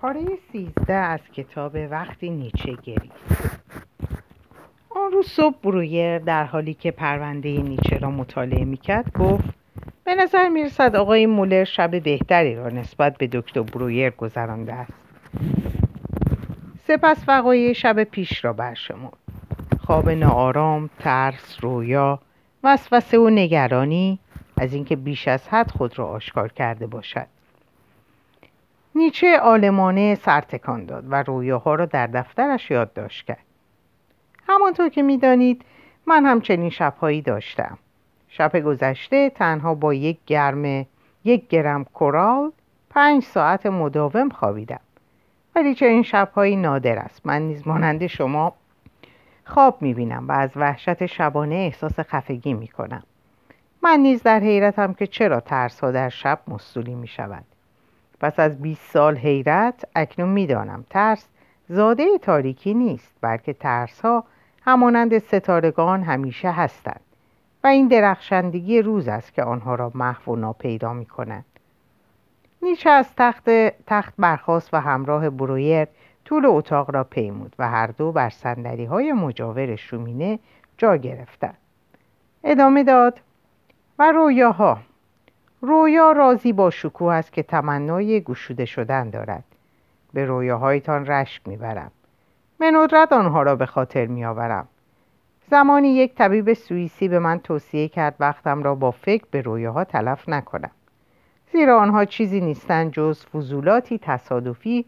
پاره سیزده از کتاب وقتی نیچه گریست. آن روز صبح برویر در حالی که پرونده نیچه را مطالعه می‌کرد گفت به نظر می‌رسد آقای مولر شب بهتری را نسبت به دکتر برویر گذرانده است. سپس وقایع شب پیش را برشمرد. خواب ناآرام ترس رویا وسوسه و نگرانی از اینکه بیش از حد خود را آشکار کرده باشد. نیچه آلمانه سرتکان داد و رویاها را در دفترش یادداشت کرد. همانطور که می‌دانید من همچنین شبهایی داشتم. شب گذشته تنها با یک گرم یک گرم کورال پنج ساعت مداوم خوابیدم. ولی این شبهایی نادر است. من نیز مانند شما خواب می‌بینم و از وحشت شبانه احساس خفگی می‌کنم. من نیز در حیرتم که چرا ترس ها در شب مستولی می شود پس از 20 سال حیرت اکنون می‌دانم ترس زاده تاریکی نیست بلکه ترس ها همانند ستارگان همیشه هستند و این درخشندگی روز است که آنها را محو و ناپیدا می کنند نیچه از تخت, تخت برخاست و همراه برویر طول اتاق را پیمود و هر دو بر سندری های مجاور شومینه جا گرفتند. ادامه داد و رویاها رویا رازی با شکوه است که تمنای گشوده شدن دارد. به رویاهایتان رشک می‌برم. به ندرت آنها را به خاطر میآورم. زمانی یک طبیب سوئیسی به من توصیه کرد وقتم را با فکر به رویاها تلف نکنم. زیرا آنها چیزی نیستند جز فضولاتی تصادفی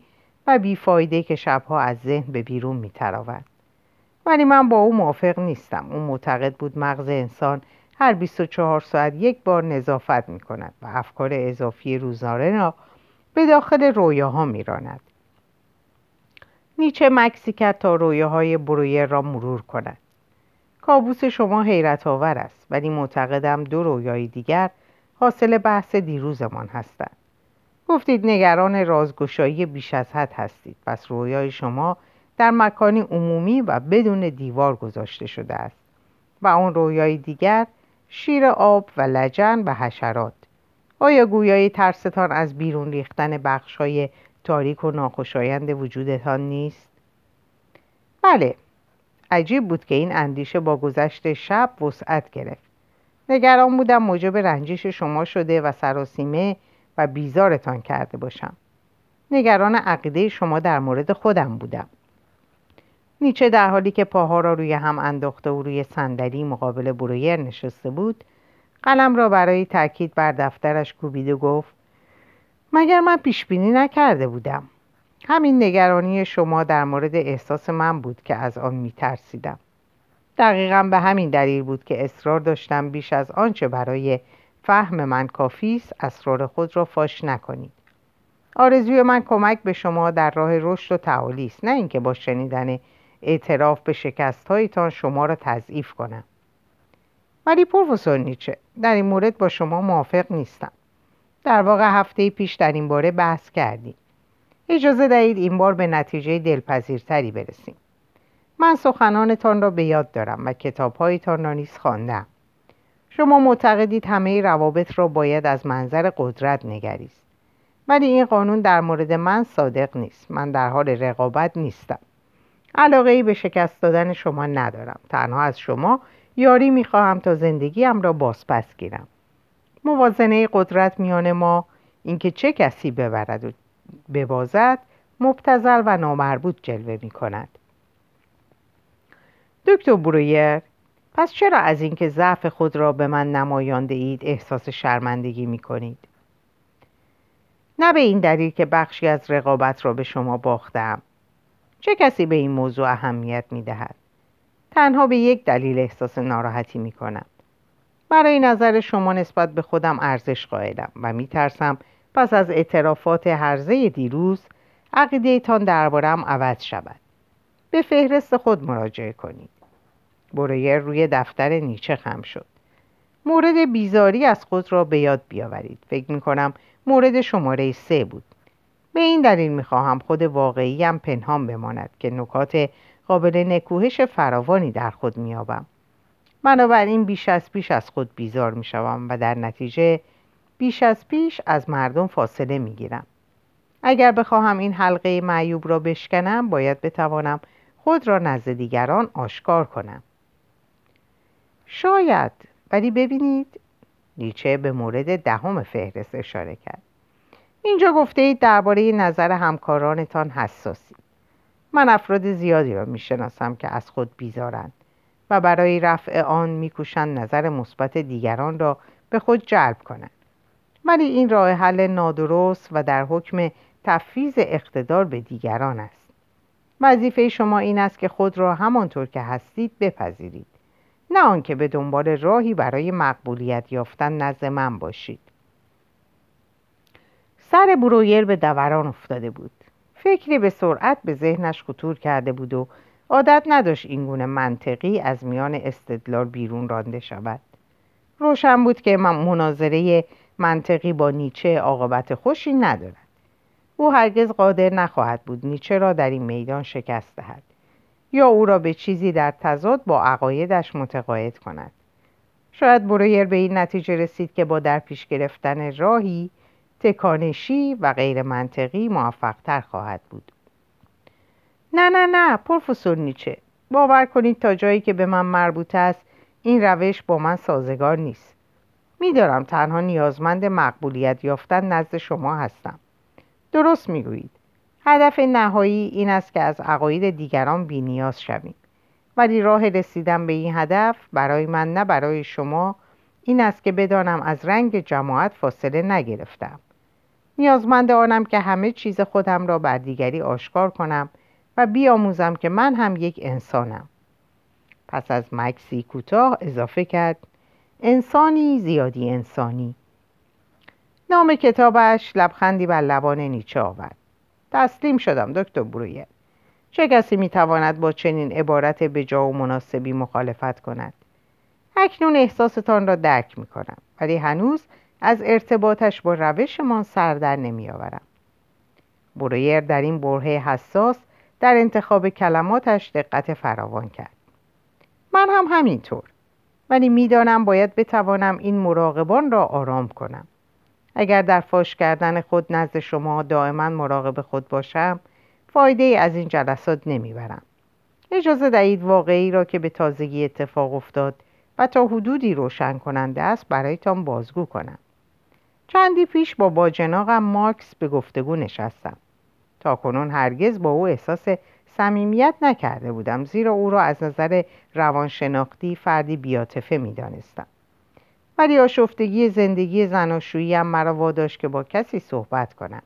و بیفایده که شبها از ذهن به بیرون میتراوند ولی من با او موافق نیستم. او معتقد بود مغز انسان هر 24 ساعت یک بار نظافت می کند و افکار اضافی روزانه را به داخل رویاها می راند. نیچه مکسی کرد تا رویاهای برویر را مرور کند. کابوس شما حیرت آور است ولی معتقدم دو رویای دیگر حاصل بحث دیروزمان هستند. گفتید نگران رازگشایی بیش از حد هستید پس رویای شما در مکانی عمومی و بدون دیوار گذاشته شده است و اون رویای دیگر شیر آب و لجن و حشرات. آیا گویای ترستان از بیرون ریختن بخشای تاریک و ناخوشایند وجودتان نیست؟ بله عجیب بود که این اندیشه با گذشت شب وسعت گرفت. نگران بودم موجب رنجش شما شده و سراسیمه و بیزارتان کرده باشم. نگران عقیده شما در مورد خودم بودم. نیچه در حالی که پاها را روی هم انداخته و روی صندلی مقابل برویر نشسته بود قلم را برای تاکید بر دفترش کوبید و گفت مگر من پیش بینی نکرده بودم؟ همین نگرانی شما در مورد احساس من بود که از آن میترسیدم. دقیقا به همین دلیل بود که اصرار داشتم بیش از آنچه برای فهم من کافی است اسرار خود را فاش نکنید. آرزوی من کمک به شما در راه رشد و تعالی است نه اینکه با شنیدن اعتراف به شکست هایتان شما را تضعیف کنم. ولی پروفسور نیچه در این مورد با شما موافق نیستم. در واقع هفته پیش در این باره بحث کردیم. اجازه دهید این بار به نتیجه دلپذیرتری برسیم. من سخنانتان را به یاد دارم و کتابهایتان را نیز خواندم. شما معتقدید همه روابط را باید از منظر قدرت نگریست. ولی این قانون در مورد من صادق نیست. من در حال رقابت نیستم. علاقه ای به شکست دادن شما ندارم. تنها از شما یاری می‌خواهم تا زندگیم را بازپس گیرم. موازنه قدرت میان ما اینکه چه کسی ببرد و ببازد مبتزل و نامربوط جلوه می کند دکتر برویر پس چرا از اینکه ضعف خود را به من نمایانده اید احساس شرمندگی می کنید؟ نه به این دلیل که بخشی از رقابت را به شما باختم چه کسی به این موضوع اهمیت می دهد؟ تنها به یک دلیل احساس ناراحتی می کنم. برای نظر شما نسبت به خودم ارزش قائلم و می ترسم پس از اعترافات هرزه دیروز عقیده تان دربارم عوض شود. به فهرست خود مراجعه کنید. برویر روی دفتر نیچه خم شد. مورد بیزاری از خود را به یاد بیاورید. فکر می کنم مورد شماره سه بود. به این دلیل می‌خواهم خود واقعیم پنهان بماند که نکات قابل نکوهش فراوانی در خود میابم بنابراین بیش از پیش از خود بیزار می‌شوم و در نتیجه بیش از پیش از مردم فاصله می‌گیرم. اگر بخواهم این حلقه معیوب را بشکنم باید بتوانم خود را نزد دیگران آشکار کنم. شاید ولی ببینید نیچه به مورد دهم فهرست اشاره کرد. اینجا گفته اید درباره نظر همکارانتان حساسی. من افراد زیادی را می‌شناسم که از خود بیزارند و برای رفع آن میکوشند نظر مثبت دیگران را به خود جلب کنند ولی این راه حل نادرست و در حکم تفویض اقتدار به دیگران است. وظیفه شما این است که خود را همانطور که هستید بپذیرید. نه آنکه به دنبال راهی برای مقبولیت یافتن نزد من باشید. سر برویر به دوران افتاده بود. فکری به سرعت به ذهنش خطور کرده بود و عادت نداشت اینگونه منطقی از میان استدلال بیرون رانده شود. روشن بود که مناظره منطقی با نیچه عاقبت خوشی ندارد. او هرگز قادر نخواهد بود نیچه را در این میدان شکست دهد یا او را به چیزی در تضاد با عقایدش متقاعد کند. شاید برویر به این نتیجه رسید که با در پیش گرفتن راهی تکانشی و غیر منطقی موفقتر خواهد بود. نه نه نه پروفسور نیچه. باور کنید تا جایی که به من مربوط است این روش با من سازگار نیست. میدارم تنها نیازمند مقبولیت یافتن نزد شما هستم. درست می‌گویید. هدف نهایی این است که از عقاید دیگران بینیاز شویم. ولی راه رسیدن به این هدف برای من نه برای شما این است که بدانم از رنگ جماعت فاصله نگرفتم. نیازمند آنم که همه چیز خودم را بر دیگری آشکار کنم و بیاموزم که من هم یک انسانم. پس از مکسی کوتاه اضافه کرد انسانی زیادی انسانی. نام کتابش لبخندی بر لبان نیچه آورد. تسلیم شدم دکتر برویر چه کسی می‌تواند با چنین عبارت به جا و مناسبی مخالفت کند؟ اکنون احساستان را درک می‌کنم ولی هنوز از ارتباطش با روشمان سر در نمیآورم. برویر در این برهه حساس در انتخاب کلماتش دقت فراوان کرد. من هم همینطور ولی می‌دانم باید بتوانم این مراقبان را آرام کنم. اگر در فاش کردن خود نزد شما دائما مراقب خود باشم فایده ای از این جلسات نمی‌برم. اجازه دهید واقعی را که به تازگی اتفاق افتاد و تا حدودی روشن کننده است برایتان بازگو کنم. چندی پیش با باجناقم مارکس به گفتگو نشستم. تا کنون هرگز با او احساس صمیمیت نکرده بودم زیرا او را از نظر روانشناختی فردی بیاتفه می‌دانستم. ولی آشفتگی زندگی زناشوییم مرا واداشت که با کسی صحبت کنم.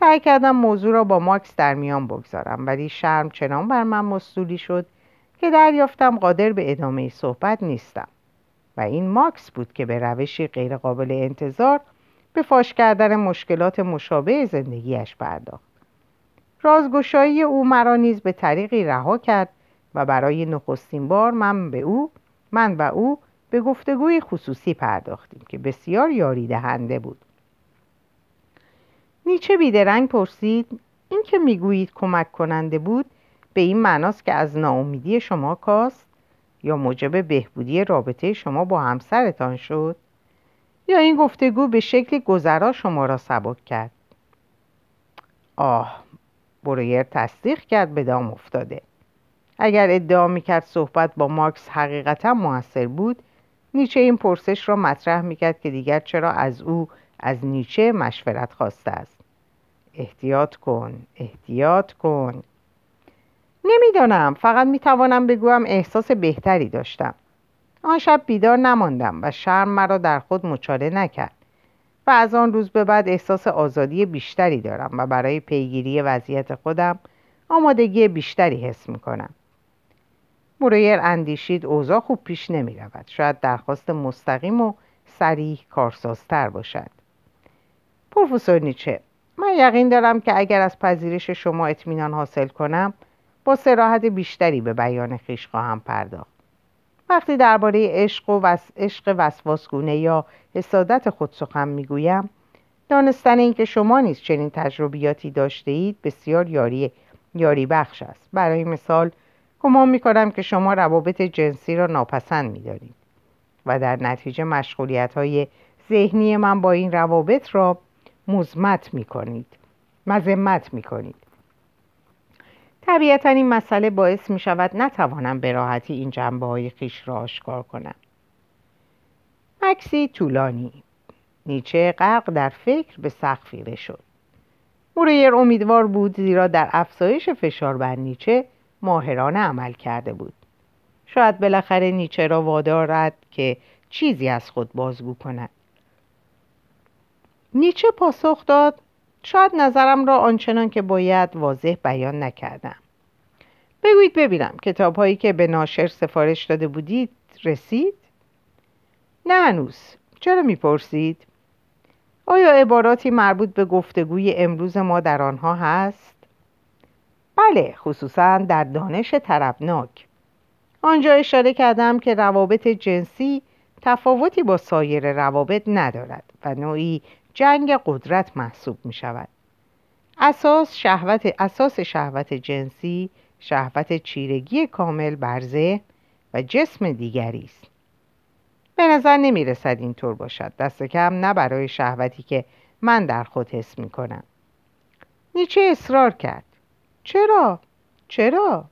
سعی کردم موضوع را با ماکس در میان بگذارم ولی شرم چنان بر من مستولی شد که دریافتم قادر به ادامه صحبت نیستم. و این ماکس بود که به روشی غیرقابل انتظار به فاش کردن مشکلات مشابه زندگیش پرداخت. رازگشایی او مرا نیز به طریقی رها کرد و برای نخستین بار من به او من و او به گفتگوی خصوصی پرداختیم که بسیار یاری دهنده بود. نیچه بیدرنگ پرسید این که می‌گویید کمک کننده بود به این معناست که از ناامیدی شما کاست؟ یا موجب بهبودی رابطه شما با همسرتان شد؟ یا این گفتگو به شکل گذرا شما را سبک کرد؟ آه برویر تصدیق کرد به دام افتاده. اگر ادعا می‌کرد صحبت با مارکس حقیقتا موثر بود نیچه این پرسش را مطرح می‌کرد که دیگر چرا از او از نیچه مشورت خواسته است. احتیاط کن احتیاط کن. نمی‌دانم فقط می‌توانم بگویم احساس بهتری داشتم. آن شب بیدار نماندم و شرم مرا در خود مچاله نکرد. و از آن روز به بعد احساس آزادی بیشتری دارم و برای پیگیری وضعیت خودم آمادگی بیشتری حس می‌کنم. موریر اندیشید اوضاع خوب پیش نمی رود. شاید درخواست مستقیم و سریح کارسازتر باشد. پروفسور نیچه من یقین دارم که اگر از پذیرش شما اطمینان حاصل کنم با سراحت بیشتری به بیان خیش خواهم پرداخت. وقتی درباره عشق و وس... عشق وسواسگونه یا حسادت خود سخن می‌گویم دانستن اینکه شما نیز چنین تجربیاتی داشته اید بسیار یاری یاری بخش است. برای مثال گمان می‌کنم که شما روابط جنسی را ناپسند میدارید و در نتیجه مشغولیت های ذهنی من با این روابط را مزمت می‌کنید مذمت می کنید طبیعتا این مسئله باعث می شود نتوانم به راحتی این جنبه های خیش را آشکار کنم. مکسی طولانی. نیچه غرق در فکر به سقف خیره شد. موریر امیدوار بود زیرا در افزایش فشار بر نیچه ماهرانه عمل کرده بود. شاید بالاخره نیچه را وادارد که چیزی از خود بازگو کند. نیچه پاسخ داد شاید نظرم را آنچنان که باید واضح بیان نکردم بگویید ببینم کتاب هایی که به ناشر سفارش داده بودید رسید؟ نه هنوز چرا می‌پرسید؟ آیا عباراتی مربوط به گفتگوی امروز ما در آنها هست؟ بله خصوصا در دانش طربناک آنجا اشاره کردم که روابط جنسی تفاوتی با سایر روابط ندارد و نوعی جنگ قدرت محسوب می شود اساس شهوت, اساس شهوت جنسی شهوت چیرگی کامل بر و جسم دیگری است. به نظر نمی رسد اینطور باشد. دست کم نه برای شهوتی که من در خود حس می کنم نیچه اصرار کرد. چرا؟ چرا؟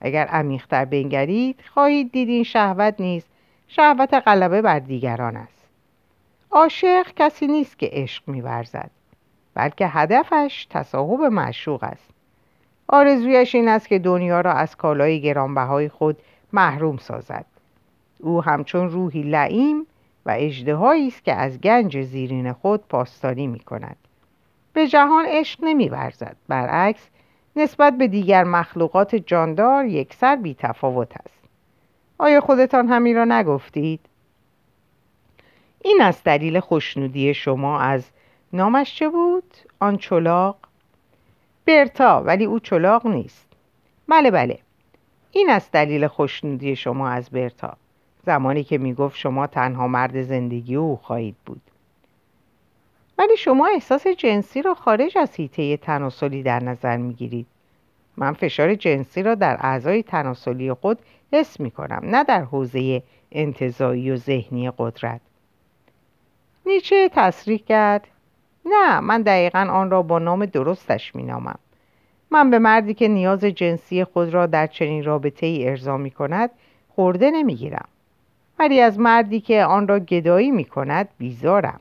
اگر عمیقتر بنگرید خواهید دید این شهوت نیست شهوت غلبه بر دیگران است. عاشق کسی نیست که عشق میورزد بلکه هدفش تصاحب معشوق است. آرزویش این است که دنیا را از کالای گرانبهای خود محروم سازد. او همچون روحی لعیم و اجدهایی است که از گنج زیرین خود پاسداری می کند به جهان عشق نمی ورزد برعکس نسبت به دیگر مخلوقات جاندار یکسر بی تفاوت است. آیا خودتان همین را نگفتید؟ این است دلیل خوشنودی شما از نامش چه بود؟ آن چلاق؟ برتا ولی او چلاق نیست. بله بله. این است دلیل خوشنودی شما از برتا. زمانی که می‌گفت شما تنها مرد زندگی او خواهید بود. ولی شما احساس جنسی را خارج از حیطه تناسلی در نظر می‌گیرید. من فشار جنسی را در اعضای تناسلی خود حس می کنم نه در حوزه انتظایی و ذهنی قدرت. نیچه تصریح کرد نه من دقیقا آن را با نام درستش می نامم. من به مردی که نیاز جنسی خود را در چنین رابطه ای ارضا می کند خورده نمی گیرم. ولی از مردی که آن را گدایی می کند بیزارم.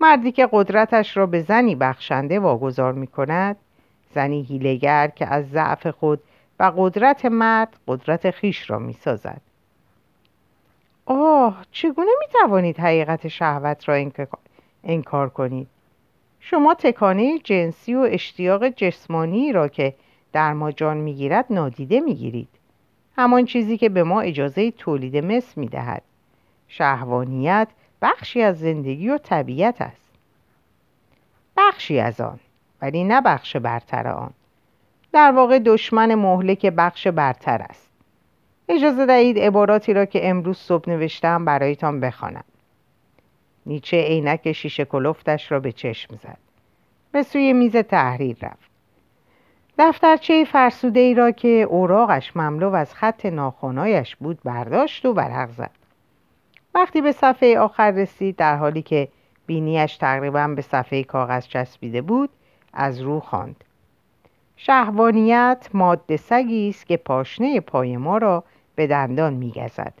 مردی که قدرتش را به زنی بخشنده واگذار می کند زنی هیلگر که از ضعف خود و قدرت مرد قدرت خیش را می سازد. آه چگونه می توانید حقیقت شهوت را انکار کنید؟ شما تکانه جنسی و اشتیاق جسمانی را که در ما جان می‌گیرد نادیده می‌گیرید. همان چیزی که به ما اجازه تولید مثل می‌دهد. شهوانیت بخشی از زندگی و طبیعت است. بخشی از آن ولی نه بخش برتر آن. در واقع دشمن مهلک بخش برتر است. اجازه دهید عباراتی را که امروز صبح نوشتم برایتان بخوانم. نیچه عینک شیشه کلفتش را به چشم زد. به سوی میز تحریر رفت. دفترچه فرسوده ای را که اوراقش مملو از خط ناخونایش بود برداشت و ورق زد. وقتی به صفحه آخر رسید در حالی که بینیش تقریبا به صفحه کاغذ چسبیده بود از رو خواند. شهوانیت ماده سگی است که پاشنه پای ما را به دندان میگزد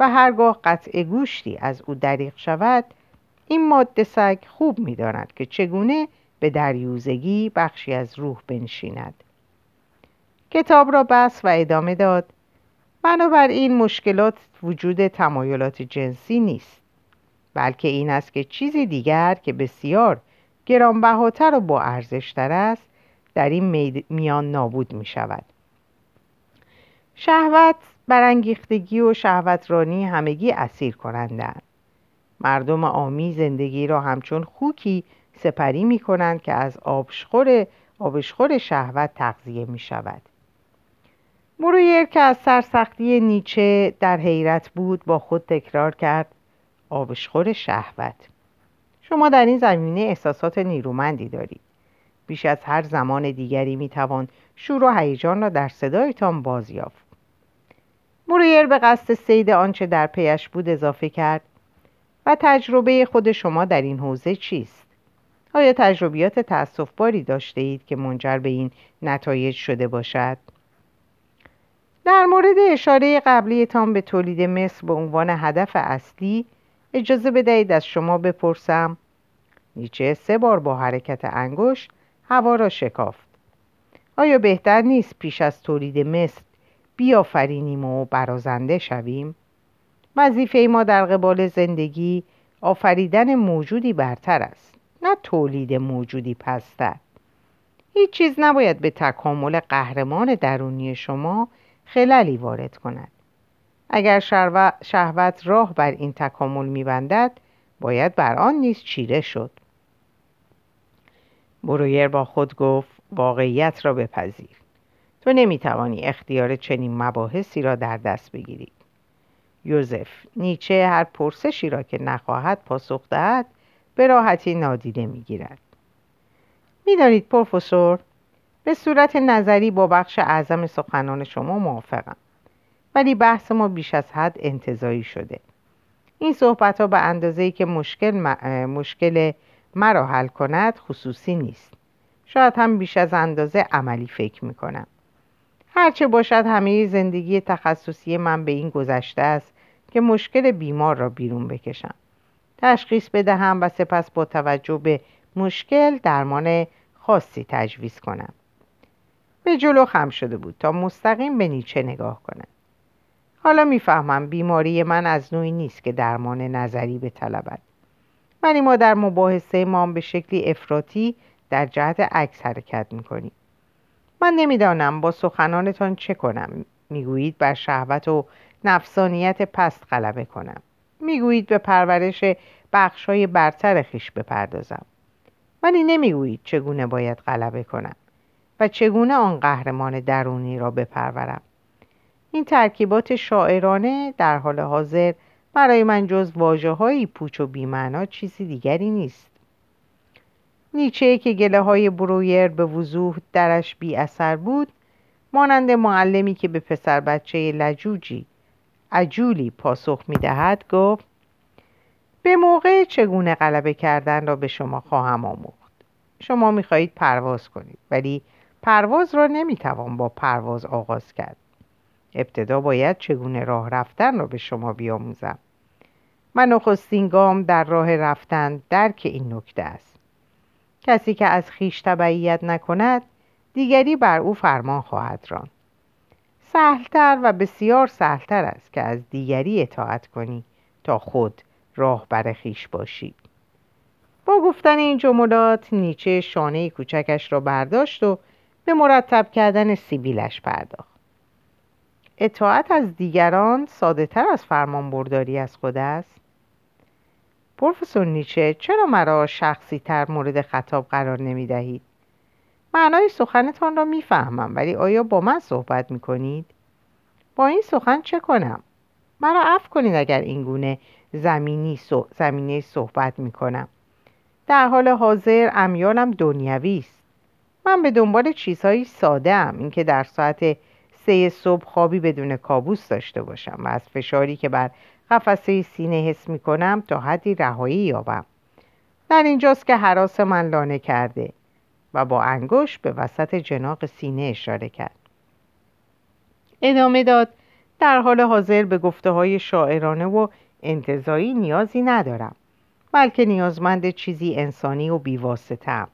و هرگاه قطع گوشتی از او دریغ شود این ماده سگ خوب می‌داند که چگونه به دریوزگی بخشی از روح بنشیند. کتاب را بس و ادامه داد. بنابراین مشکلات وجود تمایلات جنسی نیست بلکه این است که چیزی دیگر که بسیار گرانبهاتر و با ارزشتر است در این میان نابود می شود شهوت برانگیختگی و شهوترانی همگی اسیر کنندند مردم آمی زندگی را همچون خوکی سپری می کنند که از آبشخور, آبشخور شهوت تغذیه می شود. مرویر که از سرسختی نیچه در حیرت بود با خود تکرار کرد آبشخور شهوت. شما در این زمینه احساسات نیرومندی دارید. بیش از هر زمان دیگری می توان شور و هیجان را در صدایتان بازیافت. موریر به قصد سید آنچه در پیش بود اضافه کرد. و تجربه خود شما در این حوزه چیست؟ آیا تجربیات تأصف باری داشته اید که منجر به این نتایج شده باشد؟ در مورد اشاره قبلیتان به تولید مصر به عنوان هدف اصلی اجازه بدهید از شما بپرسم. نیچه سه بار با حرکت انگشت هوا را شکافت. آیا بهتر نیست پیش از تولید مصر بیافرینیم و برازنده شویم. وظیفه ما در قبال زندگی آفریدن موجودی برتر است نه تولید موجودی پستر. هیچ چیز نباید به تکامل قهرمان درونی شما خلالی وارد کند. اگر شهوت راه بر این تکامل میبندد باید بر آن نیز چیره شد. برویر با خود گفت واقعیت را بپذیر. تو نمی‌توانی اختیار چنین مباحثی را در دست بگیری. یوزف نیچه هر پرسشی را که نخواهد پاسخ دهد به راحتی نادیده می‌گیرد. می‌دانید پروفسور به صورت نظری با بخش اعظم سخنان شما موافقم ولی بحث ما بیش از حد انتظایی شده. این صحبت ها به اندازه که مشکل, مشکل مرا حل کند خصوصی نیست. شاید هم بیش از اندازه عملی فکر می کنم هرچه باشد همه زندگی تخصصی من به این گذشته است که مشکل بیمار را بیرون بکشم. تشخیص بدهم و سپس با توجه به مشکل درمان خاصی تجویز کنم. به جلو خم شده بود تا مستقیم به نیچه نگاه کنم. حالا می‌فهمم بیماری من از نوعی نیست که درمان نظری بطلبد. ولی ما در مباحثه ما به شکلی افراطی در جهت عکس حرکت می‌کنیم. من نمی‌دانم با سخنانتان چه کنم. می‌گویید بر شهوت و نفسانیت پست غلبه کنم. می‌گویید به پرورش بخش های برتر خیش بپردازم. ولی نمی‌گویید چگونه باید غلبه کنم و چگونه آن قهرمان درونی را بپرورم. این ترکیبات شاعرانه در حال حاضر برای من جز واجه های پوچ و بیمعنا چیزی دیگری نیست. نیچه که گله های برویر به وضوح درش بی اثر بود مانند معلمی که به پسر بچه لجوجی عجولی پاسخ می دهد گفت به موقع چگونه غلبه کردن را به شما خواهم آموخت؟ شما می خواهید پرواز کنید ولی پرواز را نمی توان با پرواز آغاز کرد. ابتدا باید چگونه راه رفتن را به شما بیاموزم؟ من نخستین گام در راه رفتن درک این نکته است. کسی که از خیش تبعیت نکند دیگری بر او فرمان خواهد ران سهلتر و بسیار سهلتر است که از دیگری اطاعت کنی تا خود راه بر خیش باشی. با گفتن این جملات نیچه شانه کوچکش را برداشت و به مرتب کردن سیبیلش پرداخت. اطاعت از دیگران ساده تر از فرمان برداری از خود است. پروفسور نیچه چرا مرا شخصی تر مورد خطاب قرار نمی دهید؟ معنای سخنتان را می‌فهمم ولی آیا با من صحبت می کنید؟ با این سخن چه کنم؟ مرا عفو کنید اگر این گونه زمینی زمینه صحبت می کنم. در حال حاضر امیالم دنیوی است. من به دنبال چیزهایی ساده ام اینکه در ساعت سه صبح خوابی بدون کابوس داشته باشم و از فشاری که بر قفسه سینه حس می کنم تا حدی رهایی یابم. در اینجاست که حراس من لانه کرده و با انگوش به وسط جناق سینه اشاره کرد. ادامه داد در حال حاضر به گفته های شاعرانه و انتظایی نیازی ندارم بلکه نیازمند چیزی انسانی و بیواسطه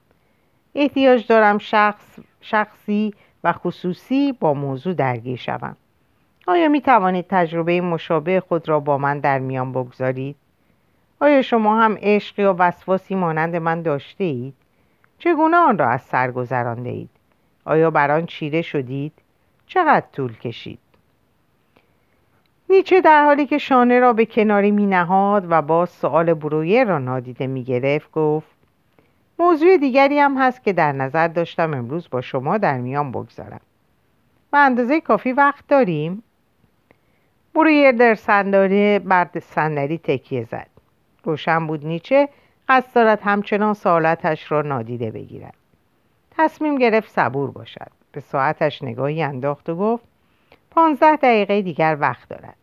احتیاج دارم شخص، شخصی و خصوصی با موضوع درگیر شوم. آیا می توانید تجربه مشابه خود را با من در میان بگذارید؟ آیا شما هم عشق یا وسواسی مانند من داشته اید؟ چگونه آن را از سر گذرانده اید؟ آیا بر آن چیره شدید؟ چقدر طول کشید؟ نیچه در حالی که شانه را به کناری می نهاد و با سؤال برویر را نادیده می گرفت گفت موضوع دیگری هم هست که در نظر داشتم امروز با شما در میان بگذارم و اندازه کافی وقت داریم؟ برویر در صندلی برد صندلی تکیه زد. روشن بود نیچه قصد دارد همچنان سوالتش را نادیده بگیرد. تصمیم گرفت صبور باشد. به ساعتش نگاهی انداخت و گفت پانزده دقیقه دیگر وقت دارد.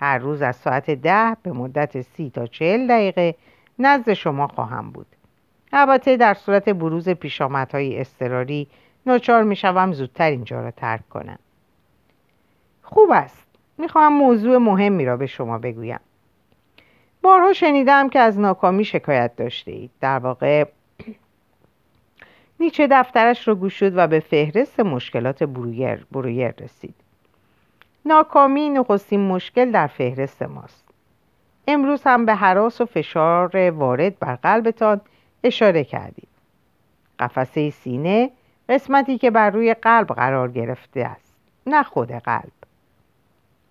هر روز از ساعت ده به مدت سی تا چهل دقیقه نزد شما خواهم بود. البته در صورت بروز پیشامدهای اضطراری ناچار می‌شوم زودتر اینجا را ترک کنم. خوب است. می‌خواهم موضوع مهمی را به شما بگویم. بارها شنیدم که از ناکامی شکایت داشته اید در واقع نیچه دفترش را گوشود و به فهرست مشکلات برویر, برویر رسید. ناکامی نخستین مشکل در فهرست ماست. امروز هم به حراس و فشار وارد بر قلبتان اشاره کردید. قفسه سینه قسمتی که بر روی قلب قرار گرفته است نه خود قلب.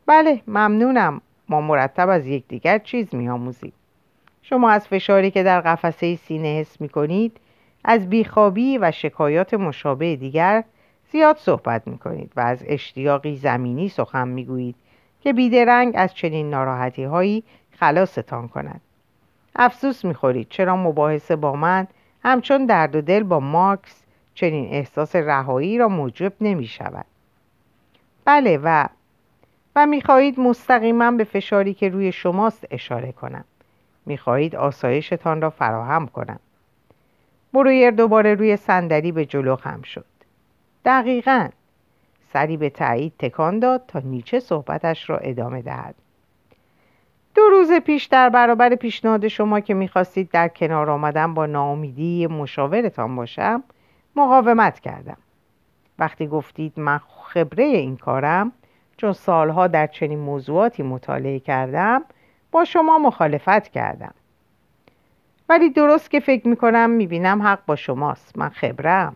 بله ممنونم. ما مرتب از یکدیگر چیز میآموزیم. شما از فشاری که در قفسه سینه حس می کنید از بیخوابی و شکایات مشابه دیگر زیاد صحبت می کنید و از اشتیاقی زمینی سخن می گویید که بیدرنگ از چنین ناراحتی هایی خلاصتان کند. افسوس می خورید چرا مباحثه با من همچون درد و دل با مارکس چنین احساس رهایی را موجب نمی شود بله و و می‌خواهید مستقیما به فشاری که روی شماست اشاره کنم. می‌خواهید آسایشتان را فراهم کنم. برویر دوباره روی صندلی به جلو خم شد. دقیقا. سری به تایید تکان داد تا نیچه صحبتش را ادامه دهد. دو روز پیش در برابر پیشنهاد شما که می‌خواستید در کنار آمدن با ناامیدی مشاورتان باشم مقاومت کردم. وقتی گفتید من خبره این کارم چون سالها در چنین موضوعاتی مطالعه کردم با شما مخالفت کردم. ولی درست که فکر می‌کنم می‌بینم حق با شماست. من خبرم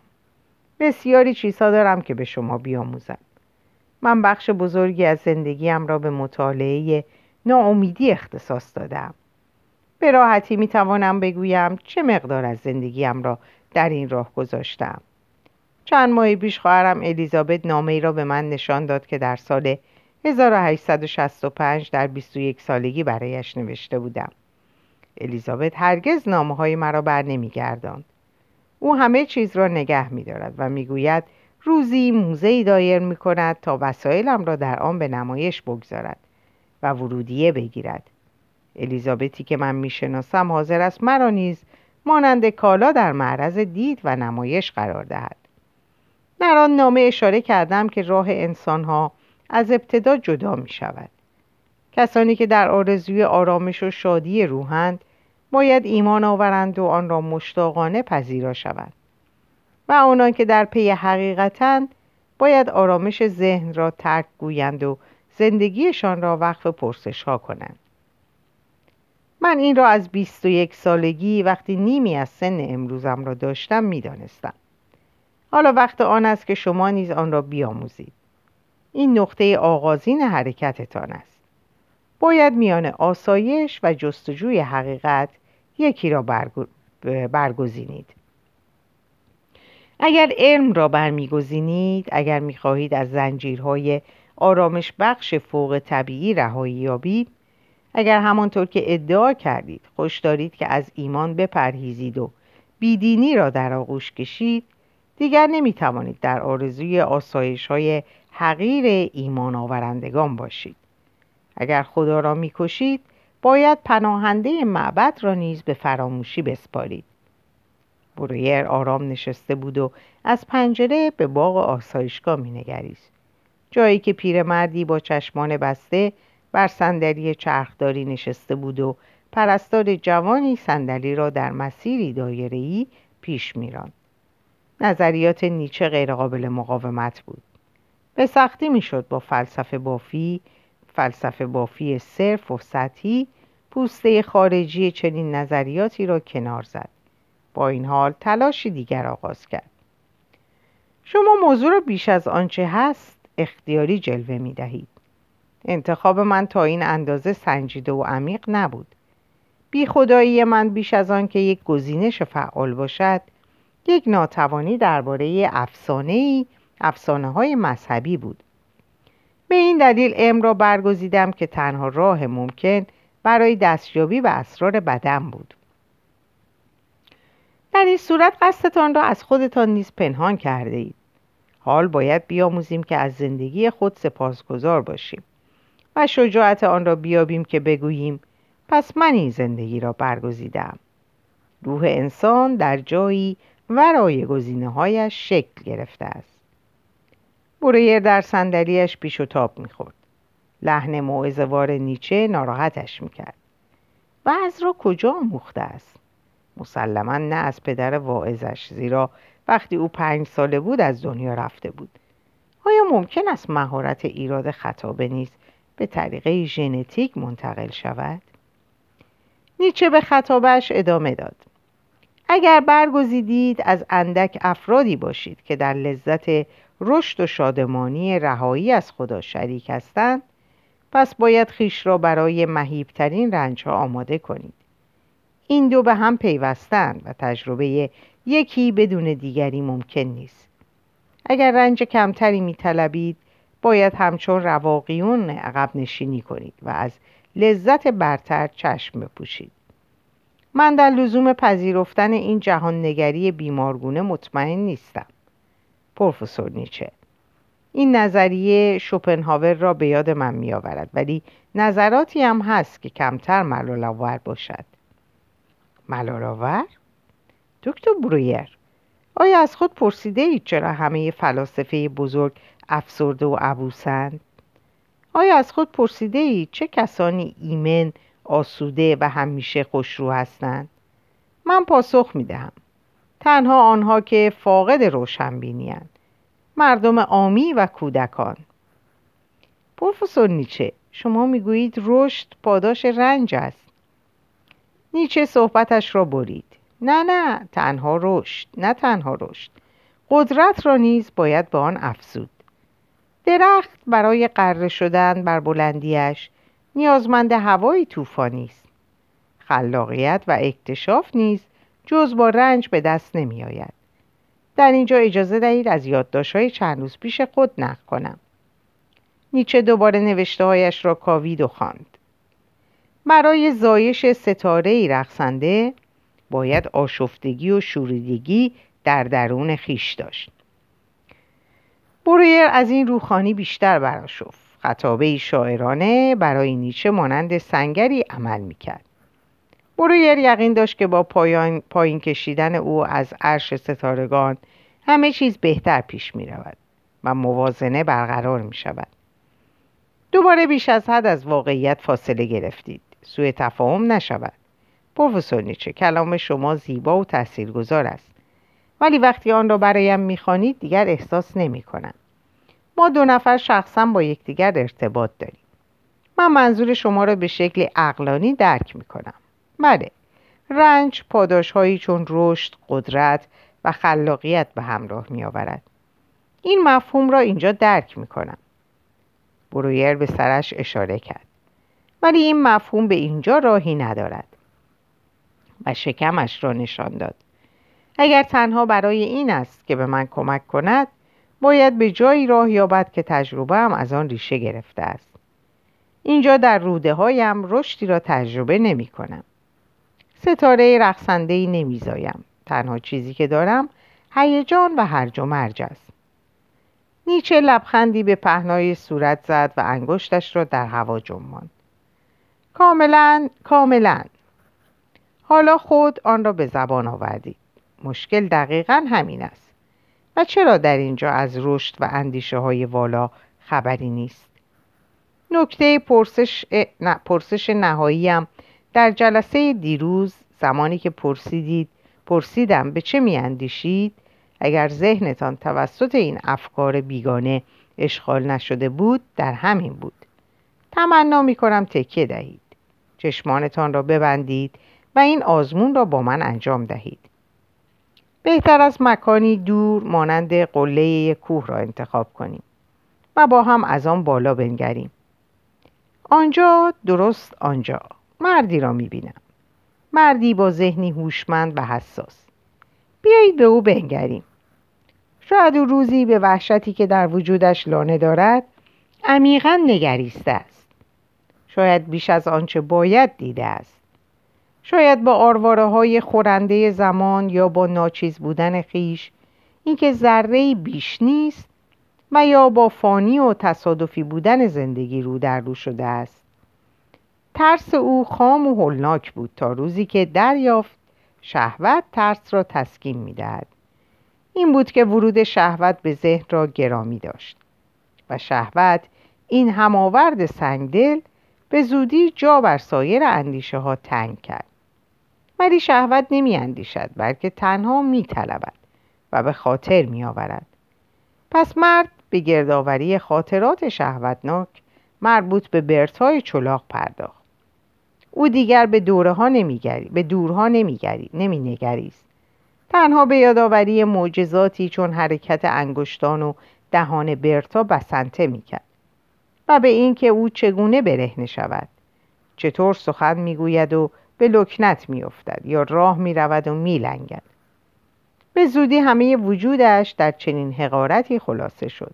بسیاری چیزها دارم که به شما بیاموزم. من بخش بزرگی از زندگیم را به مطالعه ناامیدی اختصاص دادم. به راحتی می‌توانم بگویم چه مقدار از زندگیم را در این راه گذاشتم. چند ماه پیش خواهرم الیزابت نامه ای را به من نشان داد که در سال 1865 در 21 سالگی برایش نوشته بودم. الیزابت هرگز نامه های مرا بر نمیگرداند. او همه چیز را نگه می دارد و می‌گوید روزی موزه دایر می کند تا وسایلم را در آن به نمایش بگذارد و ورودیه بگیرد. الیزابتی که من می‌شناسم حاضر است مرا نیز مانند کالا در معرض دید و نمایش قرار دهد. در آن نامه اشاره کردم که راه انسانها از ابتدا جدا می شود کسانی که در آرزوی آرامش و شادی روحند باید ایمان آورند و آن را مشتاقانه پذیرا شوند. و آنان که در پی حقیقتند باید آرامش ذهن را ترک گویند و زندگیشان را وقف پرسش ها کنند. من این را از 21 سالگی وقتی نیمی از سن امروزم را داشتم می‌دانستم. حالا وقت آن است که شما نیز آن را بیاموزید. این نقطه آغازین حرکتتان است. باید میان آسایش و جستجوی حقیقت یکی را برگزینید. اگر علم را برمیگزینید اگر می‌خواهید از زنجیرهای آرامش بخش فوق طبیعی رهایی یابید اگر همانطور که ادعا کردید خوش دارید که از ایمان بپرهیزید و بیدینی را در آغوش کشید دیگر نمی توانید در آرزوی آسایش های حقیر ایمان آورندگان باشید. اگر خدا را می‌کشید باید پناهنده معبد را نیز به فراموشی بسپارید. برویر آرام نشسته بود و از پنجره به باغ آسایشگاه مینگریست. جایی که پیرمردی با چشمان بسته بر صندلی چرخداری نشسته بود و پرستار جوانی صندلی را در مسیری دایره‌ای پیش میراند. نظریات نیچه غیرقابل مقاومت بود. به سختی می‌شد با فلسفه بافی فلسفه بافی صرف و سطحی پوسته خارجی چنین نظریاتی را کنار زد. با این حال تلاشی دیگر آغاز کرد. شما موضوع را بیش از آنچه هست اختیاری جلوه می دهید انتخاب من تا این اندازه سنجیده و عمیق نبود. بی خدایی من بیش از آن که یک گزینش فعال باشد یک ناتوانی درباره افسانه افسانه های مذهبی بود. به این دلیل ام را برگزیدم که تنها راه ممکن برای دستیابی به اسرار بدن بود. در این صورت قصدتان را از خودتان نیز پنهان کرده اید حال باید بیاموزیم که از زندگی خود سپاسگزار باشیم و شجاعت آن را بیابیم که بگوییم پس من این زندگی را برگزیدم روح انسان در جایی ورای گزینه هایش شکل گرفته است. برویر در صندلیاش پیش و تاب می‌خورد. لحن موعظهوار نیچه ناراحتش می‌کرد. از را کجا آموخته است؟ مسلما نه از پدر واعظش زیرا وقتی او پنج ساله بود از دنیا رفته بود. آیا ممکن است مهارت ایراد خطابه نیز به طریقه ژنتیک منتقل شود؟ نیچه به خطابش ادامه داد. اگر برگزیدید از اندک افرادی باشید که در لذت رشد و شادمانی رهایی از خدا شریک هستند. پس باید خیش را برای مهیبترین رنج ها آماده کنید. این دو به هم پیوستند و تجربه یکی بدون دیگری ممکن نیست. اگر رنج کمتری میطلبید باید همچون رواقیون عقب نشینی کنید و از لذت برتر چشم بپوشید. من در لزوم پذیرفتن این جهان نگری بیمارگونه مطمئن نیستم. پروفسور نیچه این نظریه شوپنهاور را به یاد من می آورد ولی نظراتی هم هست که کمتر ملال باشد. ملال دکتر برویر آیا از خود پرسیده اید چرا همه فلاسفه بزرگ افسرده و عبوسند؟ آیا از خود پرسیده اید چه کسانی ایمن، آسوده و همیشه خوشرو هستند؟ من پاسخ می دهم. تنها آنها که فاقد روشنبینی مردم آمی و کودکان. پروفسور نیچه شما می‌گویید رشد پاداش رنج است. نیچه صحبتش را برید. نه نه تنها رشد نه تنها رشد. قدرت را نیز باید به آن افزود. درخت برای قره شدن بر بلندیش نیازمند هوایی طوفانی است خلاقیت و اکتشاف نیز جز با رنج به دست نمی آید. در اینجا اجازه دهید از های چند روز پیش خود نقل کنم. نیچه دوباره نوشته هایش را کاوید و خواند. برای زایش ستاره رقصنده باید آشفتگی و شوریدگی در درون خیش داشت. برویر از این روخانی بیشتر براشفت. خطابه شاعرانه برای نیچه مانند سنگری عمل می‌کرد. برویر یقین داشت که با پایان پایین کشیدن او از عرش ستارگان همه چیز بهتر پیش می رود و موازنه برقرار می شود دوباره بیش از حد از واقعیت فاصله گرفتید. سوء تفاهم نشود. پروفسور نیچه کلام شما زیبا و تاثیرگذار است. ولی وقتی آن را برایم می‌خوانید دیگر احساس نمی کنم. ما دو نفر شخصا با یکدیگر ارتباط داریم. من منظور شما را به شکل اقلانی درک می کنم بله رنج پاداش هایی چون رشد قدرت و خلاقیت به همراه می آورد این مفهوم را اینجا درک می کنم برویر به سرش اشاره کرد. ولی این مفهوم به اینجا راهی ندارد. و شکمش را نشان داد. اگر تنها برای این است که به من کمک کند باید به جایی راه یابد که تجربه هم از آن ریشه گرفته است. اینجا در روده هایم رشدی را تجربه نمی کنم ستاره رقصنده ای نمیزایم. تنها چیزی که دارم هیجان و هرج و مرج است. نیچه لبخندی به پهنای صورت زد و انگشتش را در هوا جنباند. کاملا کاملا. حالا خود آن را به زبان آوردید. مشکل دقیقا همین است. و چرا در اینجا از رشد و اندیشه های والا خبری نیست؟ نکته پرسش, نه، پرسش نهاییم. در جلسه دیروز زمانی که پرسیدید پرسیدم به چه میاندیشید؟ اگر ذهنتان توسط این افکار بیگانه اشغال نشده بود در همین بود. تمنا می کنم تکیه دهید. چشمانتان را ببندید و این آزمون را با من انجام دهید. بهتر از مکانی دور مانند قله کوه را انتخاب کنیم و با هم از آن بالا بنگریم. آنجا درست آنجا. مردی را می‌بینم. مردی با ذهنی هوشمند و حساس. بیایید به او بنگریم. شاید او روزی به وحشتی که در وجودش لانه دارد عمیقا نگریسته است. شاید بیش از آنچه باید دیده است. شاید با آرواره های خورنده زمان یا با ناچیز بودن خیش اینکه ذره بیش نیست و یا با فانی و تصادفی بودن زندگی رو در رو شده است. ترس او خام و هولناک بود تا روزی که دریافت شهوت ترس را تسکین می‌دهد. این بود که ورود شهوت به ذهن را گرامی داشت و شهوت این هماورد سنگدل به زودی جا بر سایر اندیشه ها تنگ کرد. ولی شهوت نمی اندیشد بلکه تنها می طلبد و به خاطر می آورد پس مرد به گردآوری خاطرات شهوتناک مربوط به برتای چلاق پرداخت. او دیگر به دوره ها نمیگری به دورها نمیگری نمینگریست. تنها به یادآوری معجزاتی چون حرکت انگشتان و دهان برتا بسنته می‌کرد و به اینکه او چگونه برهنه شود. چطور سخن می‌گوید و به لکنت میافتد یا راه می‌رود و میلنگد. به زودی همه وجودش در چنین حقارتی خلاصه شد.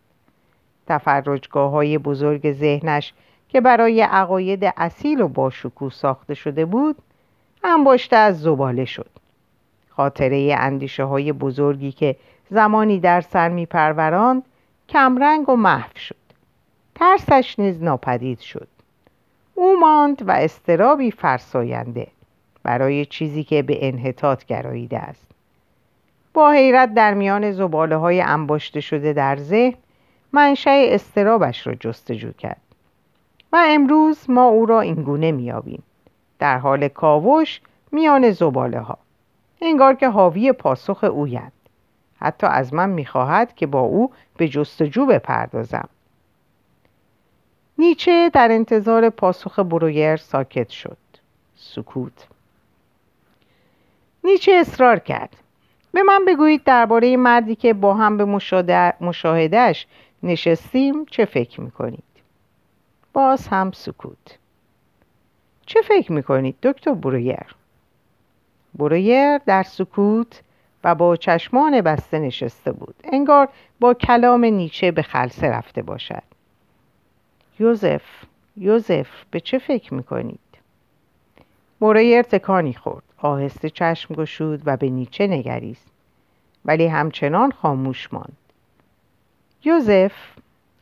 تفرجگاه های بزرگ ذهنش که برای عقاید اصیل و باشکوه ساخته شده بود انباشته از زباله شد. خاطره اندیشه های بزرگی که زمانی در سر می پروراند کمرنگ و محو شد. ترسش نیز ناپدید شد. او ماند و استرابی فرساینده برای چیزی که به انحطاط گراییده است. با حیرت در میان زباله های انباشته شده در ذهن منشأ استرابش را جستجو کرد. و امروز ما او را اینگونه میابیم در حال کاوش میان زباله ها انگار که حاوی پاسخ اویند حتی از من می‌خواهد که با او به جستجو بپردازم. نیچه در انتظار پاسخ برویر ساکت شد. سکوت. نیچه اصرار کرد. به من بگویید درباره مردی که با هم به مشاهدهش نشستیم چه فکر می‌کنید؟ باز هم سکوت. چه فکر می‌کنید دکتر برویر؟ برویر در سکوت و با چشمان بسته نشسته بود. انگار با کلام نیچه به خلصه رفته باشد. یوزف یوزف به چه فکر می‌کنید؟ برویر تکانی خورد. آهسته چشم گشود و به نیچه نگریست. ولی همچنان خاموش ماند. یوزف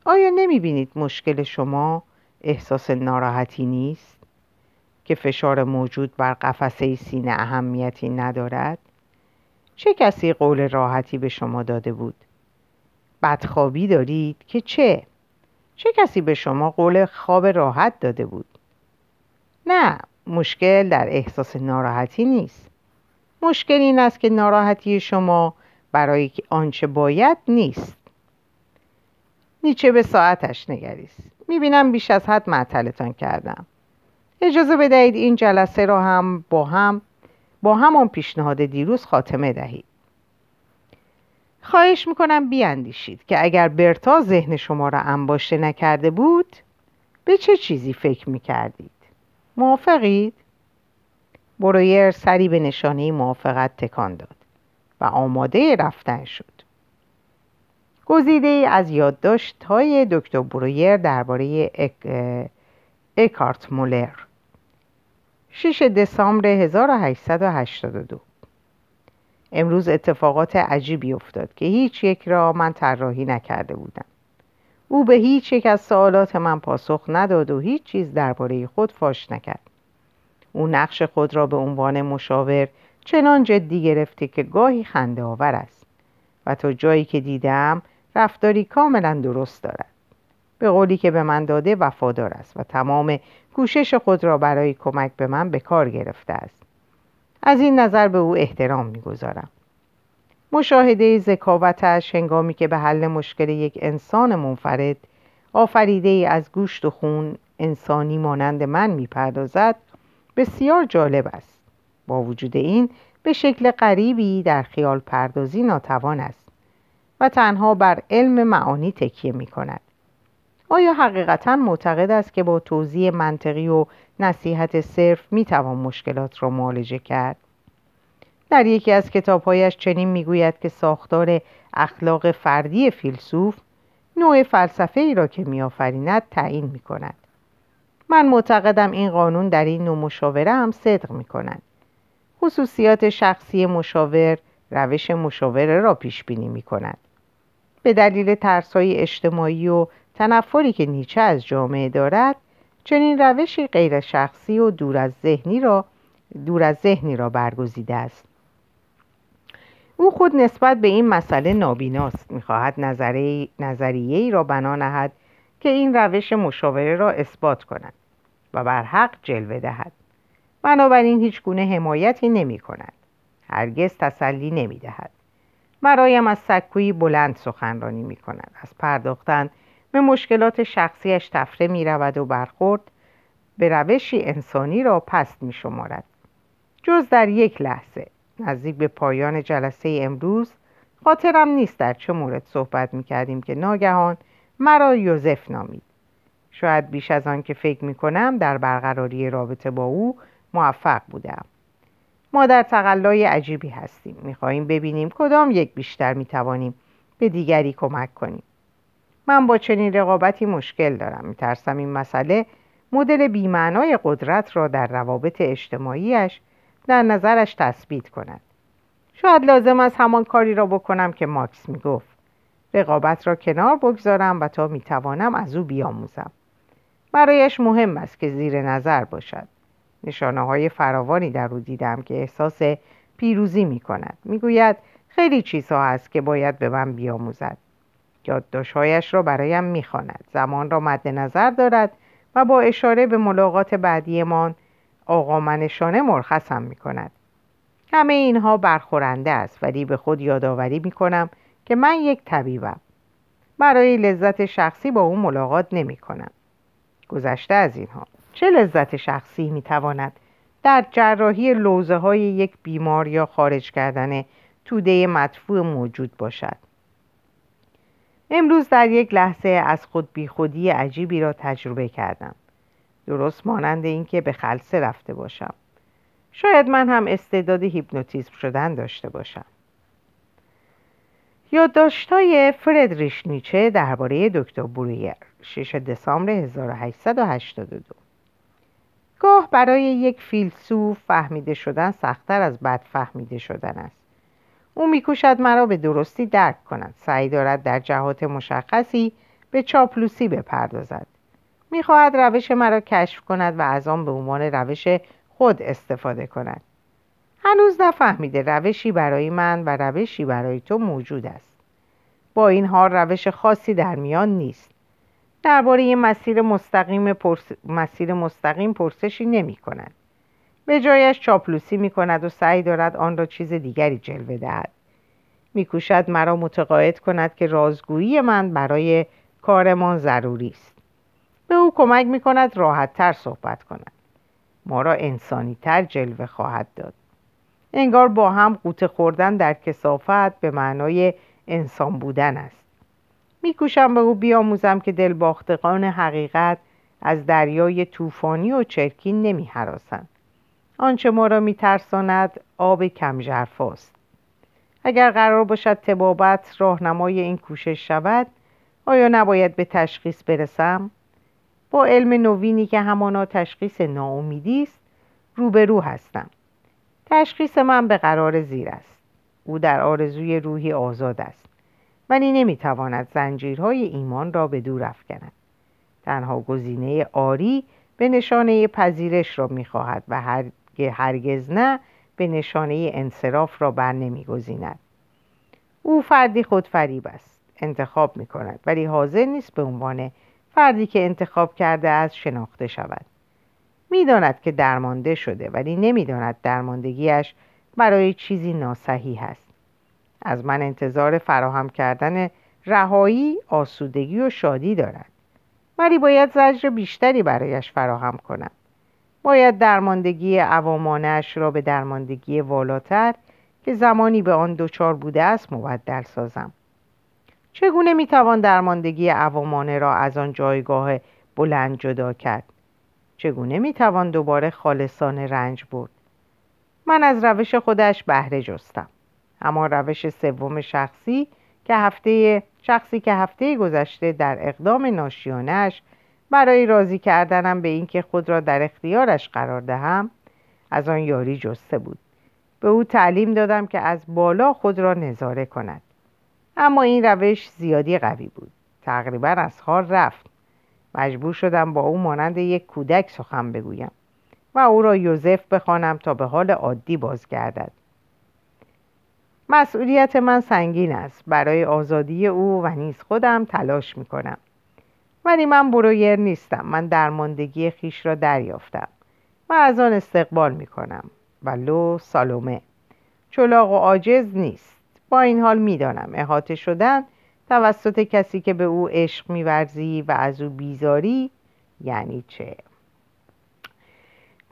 آیا نمی بینید مشکل شما احساس ناراحتی نیست؟ که فشار موجود بر قفسه سینه اهمیتی ندارد؟ چه کسی قول راحتی به شما داده بود؟ بدخوابی دارید که چه؟ چه کسی به شما قول خواب راحت داده بود؟ نه مشکل در احساس ناراحتی نیست. مشکل این است که ناراحتی شما برای آنچه باید نیست. نیچه به ساعتش نگریست. می‌بینم بیش از حد معطلتان کردم. اجازه بدهید این جلسه را هم با هم با همان پیشنهاد دیروز خاتمه دهید. خواهش می‌کنم بیاندیشید که اگر برتا ذهن شما را انباشته نکرده بود به چه چیزی فکر می‌کردید؟ موافقید؟ برویر سری به نشانه موافقت تکان داد و آماده رفتن شد. گزیده از یادداشت های دکتر برویر درباره اک... اکارت مولر. 6 دسامبر 1882 امروز اتفاقات عجیبی افتاد که هیچ یک را من طراحی نکرده بودم. او به هیچ یک از سوالات من پاسخ نداد و هیچ چیز درباره خود فاش نکرد. او نقش خود را به عنوان مشاور چنان جدی گرفته که گاهی خنده آور است و تا جایی که دیدم رفتاری کاملا درست دارد. به قولی که به من داده وفادار است و تمام کوشش خود را برای کمک به من به کار گرفته است. از این نظر به او احترام می‌گذارم. مشاهده ذکاوتش هنگامی که به حل مشکل یک انسان منفرد آفریده ای از گوشت و خون انسانی مانند من می‌پردازد بسیار جالب است. با وجود این به شکل غریبی در خیال پردازی ناتوان است و تنها بر علم معانی تکیه می کند آیا حقیقتا معتقد است که با توضیح منطقی و نصیحت صرف می توان مشکلات را معالجه کرد؟ در یکی از کتابهایش چنین می‌گوید که ساختار اخلاق فردی فیلسوف نوع فلسفه ای را که میآفریند تعیین می کند. من معتقدم این قانون در این نوع مشاوره هم صدق می کند. خصوصیات شخصی مشاور روش مشاوره را پیش بینی می کند. به دلیل ترسهای اجتماعی و تنفری که نیچه از جامعه دارد چنین روشی غیر شخصی و دور از ذهنی را دور از ذهنی را برگزیده است. او خود نسبت به این مسئله نابیناست. می‌خواهد نظریه ای را بنا نهد که این روش مشاوره را اثبات کند و بر حق جلوه دهد. بنابراین هیچ گونه حمایتی نمی کند هرگز تسلی نمی دهد برایم از سکویی بلند سخنرانی می کند از پرداختن به مشکلات شخصیش تفره می رود و برخورد به روشی انسانی را پست می شمارد جز در یک لحظه نزدیک به پایان جلسه امروز خاطرم نیست در چه مورد صحبت می کردیم که ناگهان مرا یوزف نامید. شاید بیش از آن که فکر می کنم در برقراری رابطه با او موفق بودم. ما در تقلای عجیبی هستیم. می‌خواهیم ببینیم کدام یک بیشتر می‌توانیم به دیگری کمک کنیم. من با چنین رقابتی مشکل دارم میترسم این مسئله مدل بیمعنای قدرت را در روابط اجتماعیش در نظرش تثبیت کند. شاید لازم است همان کاری را بکنم که ماکس می‌گفت. رقابت را کنار بگذارم و تا می‌توانم از او بیاموزم. برایش مهم است که زیر نظر باشد. نشانه های فراوانی در او دیدم که احساس پیروزی می کند خیلی چیزها هست که باید به من بیاموزد. یادداشتهایش را برایم می‌خواند. زمان را مد نظر دارد و با اشاره به ملاقات بعدیمان آقا منشانه مرخصم می کند همه اینها برخورنده است ولی به خود یادآوری می کنم که من یک طبیبم. برای لذت شخصی با او ملاقات نمی کنم گذشته از اینها. چه لذت شخصی می تواند در جراحی لوزه های یک بیمار یا خارج کردن توده مدفوع موجود باشد؟ امروز در یک لحظه از خود بیخودی عجیبی را تجربه کردم. درست مانند اینکه به خلصه رفته باشم. شاید من هم استعداد هیپنوتیزم شدن داشته باشم. یادداشت‌های فردریش نیچه درباره دکتر برویر 6 دسامبر 1882 گاه برای یک فیلسوف فهمیده شدن سختتر از بد فهمیده شدن است. او میکوشد مرا به درستی درک کند. سعی دارد در جهات مشخصی به چاپلوسی بپردازد. می‌خواهد روش مرا کشف کند و از آن به عنوان روش خود استفاده کند. هنوز نفهمیده روشی برای من و روشی برای تو موجود است. با این حال روش خاصی در میان نیست. درباره مسیر مستقیم پرس... مسیر مستقیم پرسشی نمی کند. به جایش چاپلوسی می کند و سعی دارد آن را چیز دیگری جلوه دهد. میکوشد مرا متقاعد کند که رازگویی من برای کارمان ضروری است. به او کمک می کند راحت تر صحبت کند. ما را انسانی تر جلوه خواهد داد. انگار با هم قوطه خوردن در کسافت به معنای انسان بودن است. میکوشم به او بیاموزم که دلباختگان حقیقت از دریای طوفانی و چرکین نمی آنچه ما را میترساند آب کمژرفاست اگر قرار باشد تبابت راهنمای این کوشش شود آیا نباید به تشخیص برسم؟ با علم نوینی که همانا تشخیص ناامیدی است روبرو هستم. تشخیص من به قرار زیر است. او در آرزوی روحی آزاد است. ولی نمی‌تواند زنجیرهای ایمان را به دور افکند. تنها گزینه آری به نشانه پذیرش را می‌خواهد و هرگز نه به نشانه انصراف را بر نمیگزیند. او فردی خودفریب است انتخاب می کند ولی حاضر نیست به عنوان فردی که انتخاب کرده است شناخته شود. می‌داند که درمانده شده ولی نمی‌داند درماندگیش برای چیزی ناسحی است. از من انتظار فراهم کردن رهایی آسودگی و شادی دارد. ولی باید زجر بیشتری برایش فراهم کنم باید درماندگی عوامانش را به درماندگی والاتر که زمانی به آن دچار بوده است مبدل سازم. چگونه می‌توان درماندگی عوامانه را از آن جایگاه بلند جدا کرد؟ چگونه می‌توان دوباره خالصان رنج برد؟ من از روش خودش بهره جستم اما روش سوم شخصی که هفته شخصی که هفته گذشته در اقدام ناشیانش برای راضی کردنم به اینکه خود را در اختیارش قرار دهم از آن یاری جسته بود. به او تعلیم دادم که از بالا خود را نظاره کند. اما این روش زیادی قوی بود. تقریبا از حال رفت. مجبور شدم با او مانند یک کودک سخن بگویم و او را یوزف بخوانم تا به حال عادی بازگردد. مسئولیت من سنگین است. برای آزادی او و نیز خودم تلاش می کنم ولی من برویر نیستم. من درماندگی خیش را دریافتم. و از آن استقبال می کنم و لو سالومه. چلاق و عاجز نیست. با این حال می‌دانم احاطه شدن توسط کسی که به او عشق میورزی و از او بیزاری یعنی چه؟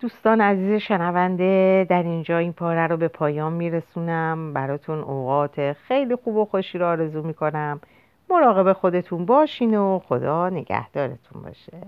دوستان عزیز شنونده در اینجا این پاره رو به پایان میرسونم. براتون اوقات خیلی خوب و خوشی رو آرزو می‌کنم. مراقب خودتون باشین و خدا نگهدارتون باشه.